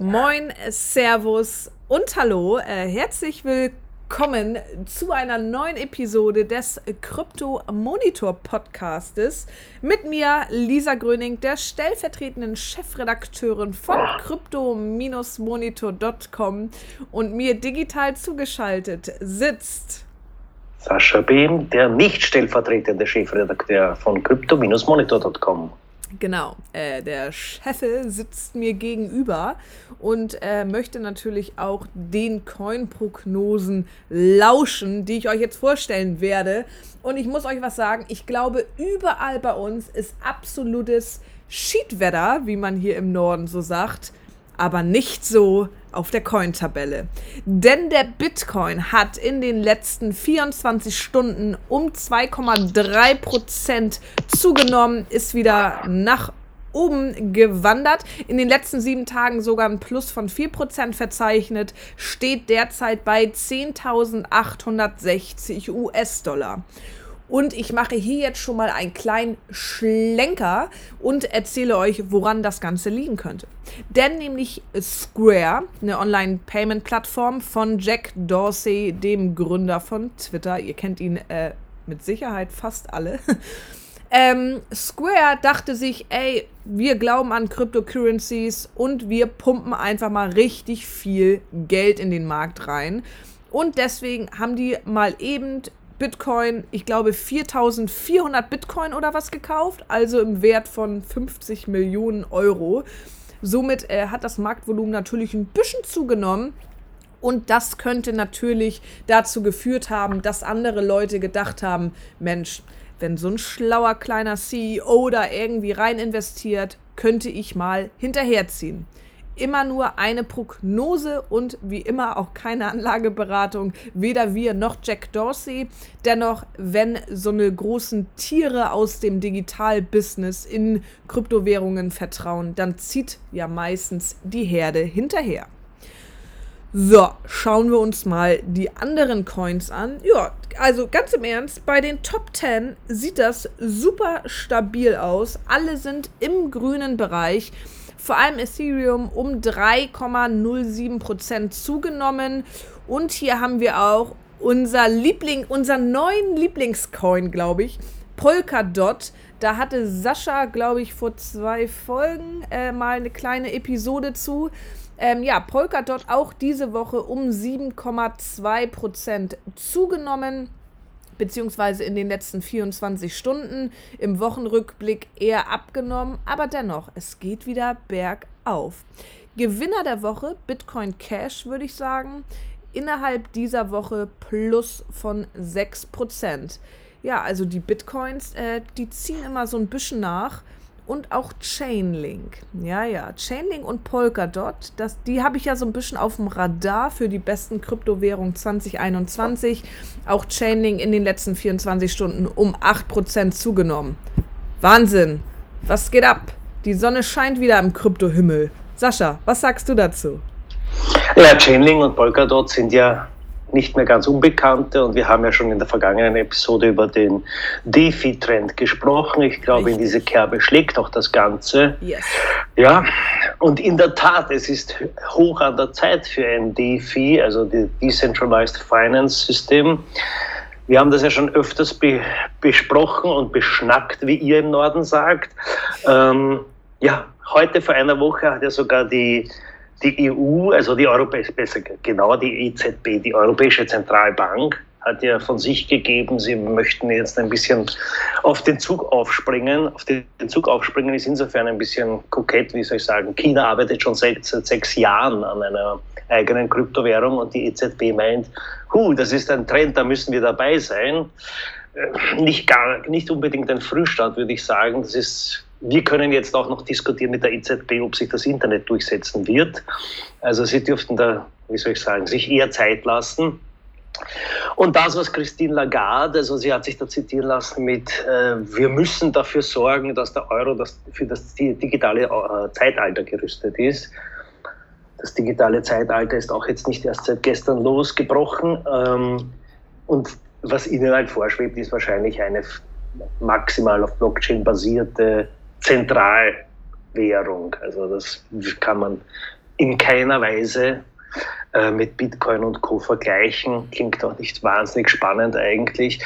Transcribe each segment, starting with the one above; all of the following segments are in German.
Moin, Servus und Hallo. Äh, herzlich willkommen zu einer neuen Episode des Krypto Monitor Podcastes. Mit mir Lisa Gröning, der stellvertretenden Chefredakteurin von crypto-monitor.com und mir digital zugeschaltet sitzt Sascha Behm, der nicht stellvertretende Chefredakteur von crypto-monitor.com. Genau, äh, der Cheffe sitzt mir gegenüber und äh, möchte natürlich auch den Coin-Prognosen lauschen, die ich euch jetzt vorstellen werde. Und ich muss euch was sagen, ich glaube, überall bei uns ist absolutes Schiedwetter, wie man hier im Norden so sagt aber nicht so auf der Coin-Tabelle. Denn der Bitcoin hat in den letzten 24 Stunden um 2,3% zugenommen, ist wieder nach oben gewandert. In den letzten sieben Tagen sogar ein Plus von 4% verzeichnet, steht derzeit bei 10.860 US-Dollar. Und ich mache hier jetzt schon mal einen kleinen Schlenker und erzähle euch, woran das Ganze liegen könnte. Denn nämlich Square, eine Online-Payment-Plattform von Jack Dorsey, dem Gründer von Twitter, ihr kennt ihn äh, mit Sicherheit fast alle. ähm, Square dachte sich, ey, wir glauben an Cryptocurrencies und wir pumpen einfach mal richtig viel Geld in den Markt rein. Und deswegen haben die mal eben Bitcoin, ich glaube 4400 Bitcoin oder was gekauft, also im Wert von 50 Millionen Euro. Somit äh, hat das Marktvolumen natürlich ein bisschen zugenommen. Und das könnte natürlich dazu geführt haben, dass andere Leute gedacht haben, Mensch, wenn so ein schlauer kleiner CEO da irgendwie rein investiert, könnte ich mal hinterherziehen immer nur eine Prognose und wie immer auch keine Anlageberatung. Weder wir noch Jack Dorsey. Dennoch, wenn so eine großen Tiere aus dem Digitalbusiness in Kryptowährungen vertrauen, dann zieht ja meistens die Herde hinterher. So, schauen wir uns mal die anderen Coins an. Ja, also ganz im Ernst, bei den Top 10 sieht das super stabil aus. Alle sind im grünen Bereich vor allem Ethereum um 3,07% zugenommen. Und hier haben wir auch unser Liebling, unseren neuen Lieblingscoin, glaube ich, Polkadot. Da hatte Sascha, glaube ich, vor zwei Folgen äh, mal eine kleine Episode zu. Ähm, ja, Polkadot auch diese Woche um 7,2% zugenommen beziehungsweise in den letzten 24 Stunden, im Wochenrückblick eher abgenommen, aber dennoch, es geht wieder bergauf. Gewinner der Woche, Bitcoin Cash, würde ich sagen, innerhalb dieser Woche plus von 6%. Ja, also die Bitcoins, äh, die ziehen immer so ein bisschen nach und auch Chainlink. Ja, ja, Chainlink und Polkadot, das, die habe ich ja so ein bisschen auf dem Radar für die besten Kryptowährungen 2021. Auch Chainlink in den letzten 24 Stunden um 8% zugenommen. Wahnsinn! Was geht ab? Die Sonne scheint wieder am Kryptohimmel. Sascha, was sagst du dazu? Ja, Chainlink und Polkadot sind ja nicht mehr ganz Unbekannte und wir haben ja schon in der vergangenen Episode über den DeFi-Trend gesprochen. Ich glaube, in diese Kerbe schlägt auch das Ganze. Yes. Ja, und in der Tat, es ist hoch an der Zeit für ein DeFi, also die Decentralized Finance System. Wir haben das ja schon öfters be besprochen und beschnackt, wie ihr im Norden sagt. Ähm, ja, heute vor einer Woche hat ja sogar die die EU, also die Europäische, besser genau die EZB, die Europäische Zentralbank, hat ja von sich gegeben, sie möchten jetzt ein bisschen auf den Zug aufspringen. Auf den Zug aufspringen ist insofern ein bisschen kokett, wie soll ich sagen. China arbeitet schon seit, seit sechs Jahren an einer eigenen Kryptowährung und die EZB meint, hu, das ist ein Trend, da müssen wir dabei sein. Äh, nicht, gar, nicht unbedingt ein Frühstand, würde ich sagen. Das ist wir können jetzt auch noch diskutieren mit der EZB, ob sich das Internet durchsetzen wird. Also sie dürften da, wie soll ich sagen, sich eher Zeit lassen. Und das, was Christine Lagarde, also sie hat sich da zitieren lassen mit, äh, wir müssen dafür sorgen, dass der Euro das, für das digitale äh, Zeitalter gerüstet ist. Das digitale Zeitalter ist auch jetzt nicht erst seit gestern losgebrochen. Ähm, und was ihnen halt vorschwebt, ist wahrscheinlich eine maximal auf Blockchain basierte Zentralwährung. Also das kann man in keiner Weise äh, mit Bitcoin und Co. vergleichen. Klingt auch nicht wahnsinnig spannend eigentlich.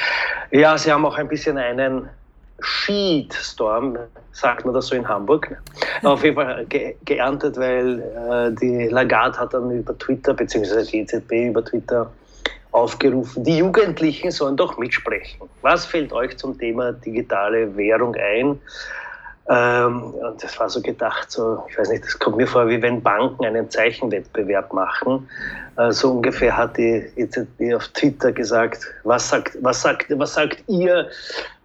Ja, sie haben auch ein bisschen einen Sheetstorm, sagt man das so in Hamburg, auf jeden Fall ge geerntet, weil äh, die Lagarde hat dann über Twitter, beziehungsweise die EZB über Twitter aufgerufen, die Jugendlichen sollen doch mitsprechen. Was fällt euch zum Thema digitale Währung ein? Ähm, und das war so gedacht, so, ich weiß nicht, das kommt mir vor, wie wenn Banken einen Zeichenwettbewerb machen. Äh, so ungefähr hat die EZB auf Twitter gesagt, was sagt, was sagt, was sagt ihr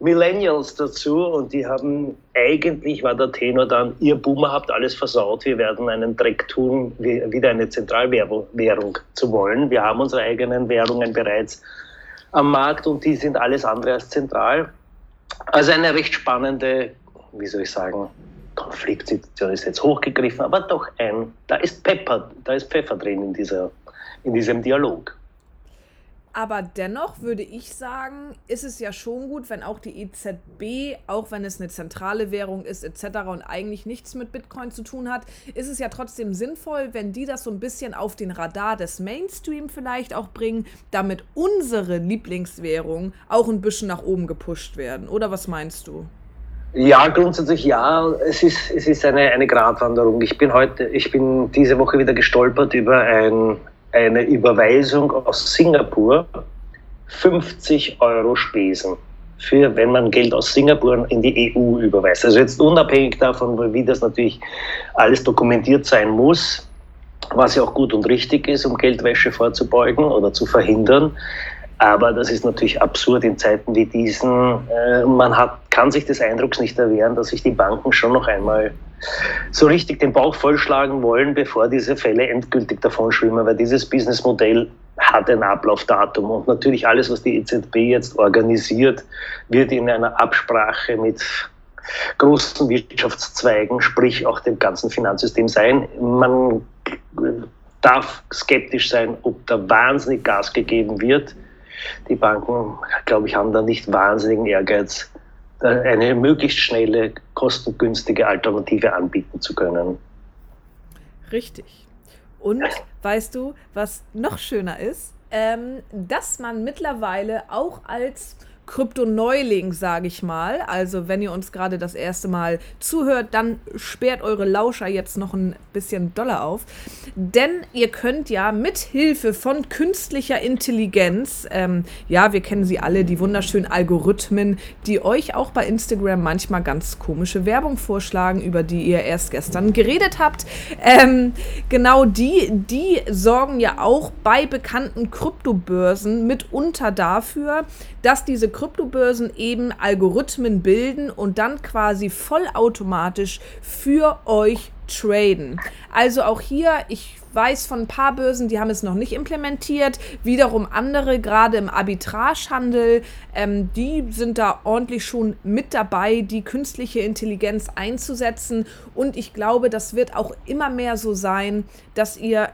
Millennials dazu? Und die haben eigentlich, war der Tenor dann, ihr Boomer habt alles versaut, wir werden einen Dreck tun, wieder eine Zentralwährung zu wollen. Wir haben unsere eigenen Währungen bereits am Markt und die sind alles andere als zentral. Also eine recht spannende wie soll ich sagen, Konfliktsituation ist jetzt hochgegriffen, aber doch ein, da ist Pepper, da ist Pfeffer drin in, dieser, in diesem Dialog. Aber dennoch würde ich sagen, ist es ja schon gut, wenn auch die EZB, auch wenn es eine zentrale Währung ist etc. und eigentlich nichts mit Bitcoin zu tun hat, ist es ja trotzdem sinnvoll, wenn die das so ein bisschen auf den Radar des Mainstream vielleicht auch bringen, damit unsere Lieblingswährungen auch ein bisschen nach oben gepusht werden. Oder was meinst du? Ja, grundsätzlich ja. Es ist, es ist eine, eine Gratwanderung. Ich bin heute, ich bin diese Woche wieder gestolpert über ein, eine Überweisung aus Singapur. 50 Euro Spesen für, wenn man Geld aus Singapur in die EU überweist. Also jetzt unabhängig davon, wie das natürlich alles dokumentiert sein muss, was ja auch gut und richtig ist, um Geldwäsche vorzubeugen oder zu verhindern. Aber das ist natürlich absurd in Zeiten wie diesen. Äh, man hat, kann sich des Eindrucks nicht erwehren, dass sich die Banken schon noch einmal so richtig den Bauch vollschlagen wollen, bevor diese Fälle endgültig davon schwimmen, weil dieses Businessmodell hat ein Ablaufdatum und natürlich alles, was die EZB jetzt organisiert, wird in einer Absprache mit großen Wirtschaftszweigen, sprich auch dem ganzen Finanzsystem sein. Man darf skeptisch sein, ob da wahnsinnig Gas gegeben wird die Banken, glaube ich, haben da nicht wahnsinnigen Ehrgeiz, eine möglichst schnelle, kostengünstige Alternative anbieten zu können. Richtig. Und weißt du, was noch schöner ist? Ähm, dass man mittlerweile auch als Krypto-Neuling, sage ich mal. Also wenn ihr uns gerade das erste Mal zuhört, dann sperrt eure Lauscher jetzt noch ein bisschen doller auf. Denn ihr könnt ja mit Hilfe von künstlicher Intelligenz, ähm, ja, wir kennen sie alle, die wunderschönen Algorithmen, die euch auch bei Instagram manchmal ganz komische Werbung vorschlagen, über die ihr erst gestern geredet habt. Ähm, genau die, die sorgen ja auch bei bekannten Kryptobörsen mitunter dafür, dass diese Kryptobörsen eben Algorithmen bilden und dann quasi vollautomatisch für euch traden. Also auch hier, ich weiß von ein paar Börsen, die haben es noch nicht implementiert. Wiederum andere, gerade im Arbitragehandel, ähm, die sind da ordentlich schon mit dabei, die künstliche Intelligenz einzusetzen. Und ich glaube, das wird auch immer mehr so sein, dass ihr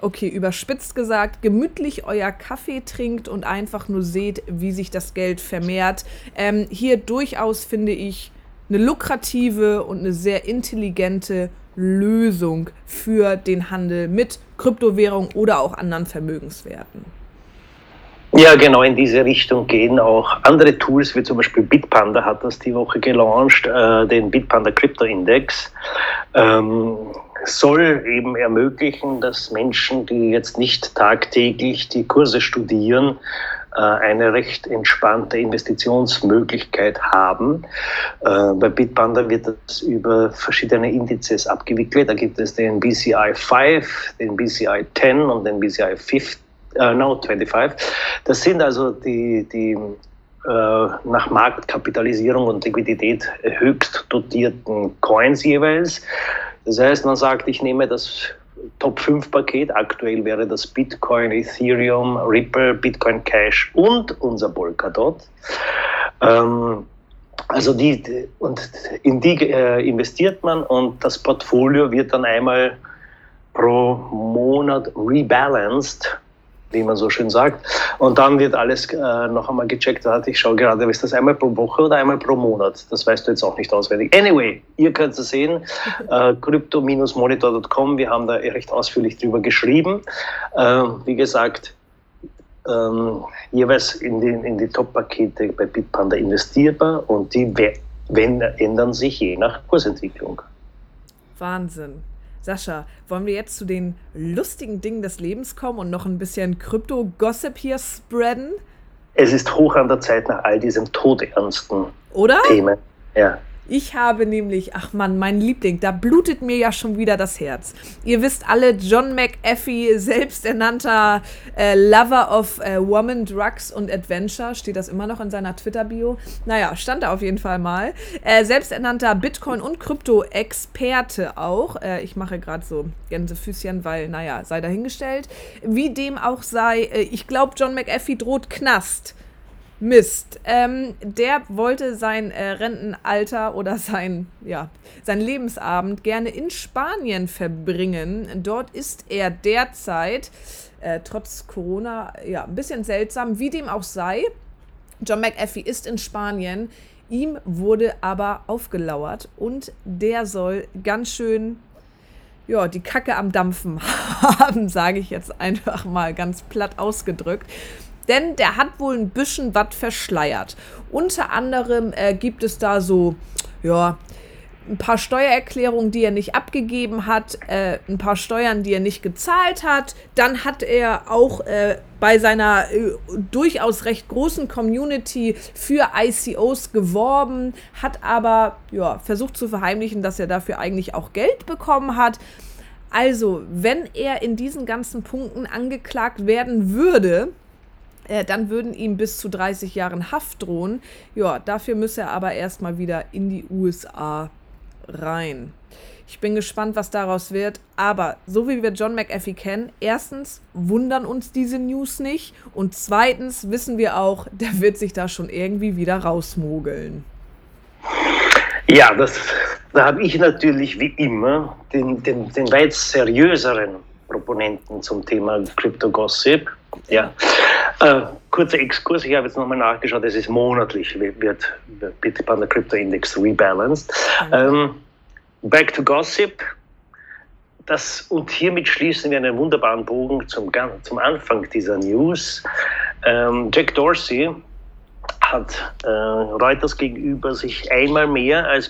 okay, überspitzt gesagt, gemütlich euer Kaffee trinkt und einfach nur seht, wie sich das Geld vermehrt. Ähm, hier durchaus finde ich eine lukrative und eine sehr intelligente Lösung für den Handel mit Kryptowährung oder auch anderen Vermögenswerten. Ja, genau in diese Richtung gehen auch andere Tools, wie zum Beispiel Bitpanda hat das die Woche gelauncht, äh, den Bitpanda Crypto Index. Ähm, soll eben ermöglichen, dass Menschen, die jetzt nicht tagtäglich die Kurse studieren, äh, eine recht entspannte Investitionsmöglichkeit haben. Äh, bei Bitpanda wird das über verschiedene Indizes abgewickelt. Da gibt es den BCI 5, den BCI 10 und den BCI 5, uh, no, 25. Das sind also die, die äh, nach Marktkapitalisierung und Liquidität höchst dotierten Coins jeweils. Das heißt, man sagt, ich nehme das Top 5 Paket. Aktuell wäre das Bitcoin, Ethereum, Ripple, Bitcoin Cash und unser Polkadot. Ähm, also die, und in die äh, investiert man und das Portfolio wird dann einmal pro Monat rebalanced wie man so schön sagt. Und dann wird alles äh, noch einmal gecheckt. Ich schaue gerade, ist das einmal pro Woche oder einmal pro Monat? Das weißt du jetzt auch nicht auswendig. Anyway, ihr könnt es sehen, äh, crypto-monitor.com, wir haben da recht ausführlich drüber geschrieben. Äh, wie gesagt, ähm, jeweils in die, in die Top-Pakete bei Bitpanda investierbar und die wenn, ändern sich je nach Kursentwicklung. Wahnsinn. Sascha, wollen wir jetzt zu den lustigen Dingen des Lebens kommen und noch ein bisschen Krypto-Gossip hier spreaden? Es ist hoch an der Zeit nach all diesem todernsten Oder? Themen. Ja. Ich habe nämlich, ach Mann, mein Liebling, da blutet mir ja schon wieder das Herz. Ihr wisst alle, John McAfee, selbsternannter äh, Lover of äh, Woman, Drugs und Adventure, steht das immer noch in seiner Twitter-Bio? Naja, stand da auf jeden Fall mal. Äh, selbsternannter Bitcoin- und Krypto-Experte auch. Äh, ich mache gerade so Gänsefüßchen, weil, naja, sei dahingestellt. Wie dem auch sei, äh, ich glaube, John McAfee droht Knast. Mist. Ähm, der wollte sein äh, Rentenalter oder sein, ja, sein Lebensabend gerne in Spanien verbringen. Dort ist er derzeit, äh, trotz Corona, ja, ein bisschen seltsam, wie dem auch sei. John McAfee ist in Spanien. Ihm wurde aber aufgelauert und der soll ganz schön ja, die Kacke am Dampfen haben, sage ich jetzt einfach mal ganz platt ausgedrückt denn der hat wohl ein bisschen was verschleiert. Unter anderem äh, gibt es da so, ja, ein paar Steuererklärungen, die er nicht abgegeben hat, äh, ein paar Steuern, die er nicht gezahlt hat. Dann hat er auch äh, bei seiner äh, durchaus recht großen Community für ICOs geworben, hat aber ja, versucht zu verheimlichen, dass er dafür eigentlich auch Geld bekommen hat. Also, wenn er in diesen ganzen Punkten angeklagt werden würde, äh, dann würden ihm bis zu 30 Jahren Haft drohen. Ja, dafür müsse er aber erstmal wieder in die USA rein. Ich bin gespannt, was daraus wird. Aber so wie wir John McAfee kennen, erstens wundern uns diese News nicht. Und zweitens wissen wir auch, der wird sich da schon irgendwie wieder rausmogeln. Ja, das, da habe ich natürlich wie immer den, den, den weit seriöseren Proponenten zum Thema Crypto Gossip. Ja. Äh, kurzer Exkurs, ich habe jetzt nochmal nachgeschaut, es ist monatlich, wird, wird Bitcoin der Crypto Index rebalanced. Mhm. Ähm, back to Gossip. Das, und hiermit schließen wir einen wunderbaren Bogen zum, zum Anfang dieser News. Ähm, Jack Dorsey hat äh, Reuters gegenüber sich einmal mehr als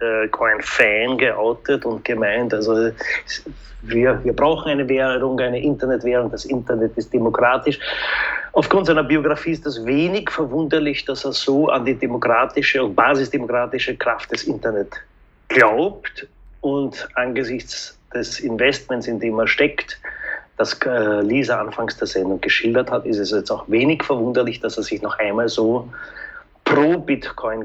Bitcoin-Fan geoutet und gemeint, also wir, wir brauchen eine Währung, eine Internetwährung, das Internet ist demokratisch. Aufgrund seiner Biografie ist das wenig verwunderlich, dass er so an die demokratische und basisdemokratische Kraft des Internet glaubt und angesichts des Investments, in dem er steckt, das äh, Lisa anfangs der Sendung geschildert hat, ist es jetzt auch wenig verwunderlich, dass er sich noch einmal so pro Bitcoin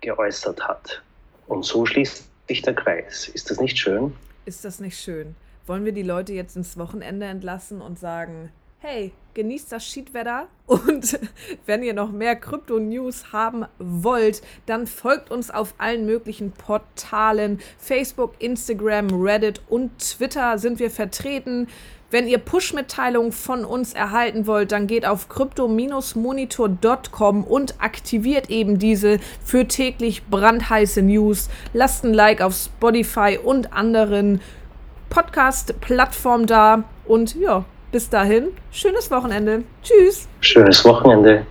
geäußert hat. Und so schließt sich der Kreis. Ist das nicht schön? Ist das nicht schön? Wollen wir die Leute jetzt ins Wochenende entlassen und sagen, hey, genießt das Schiedwetter und wenn ihr noch mehr Krypto-News haben wollt, dann folgt uns auf allen möglichen Portalen. Facebook, Instagram, Reddit und Twitter sind wir vertreten. Wenn ihr Push-Mitteilungen von uns erhalten wollt, dann geht auf crypto-monitor.com und aktiviert eben diese für täglich brandheiße News. Lasst ein Like auf Spotify und anderen Podcast-Plattformen da. Und ja, bis dahin, schönes Wochenende. Tschüss. Schönes Wochenende.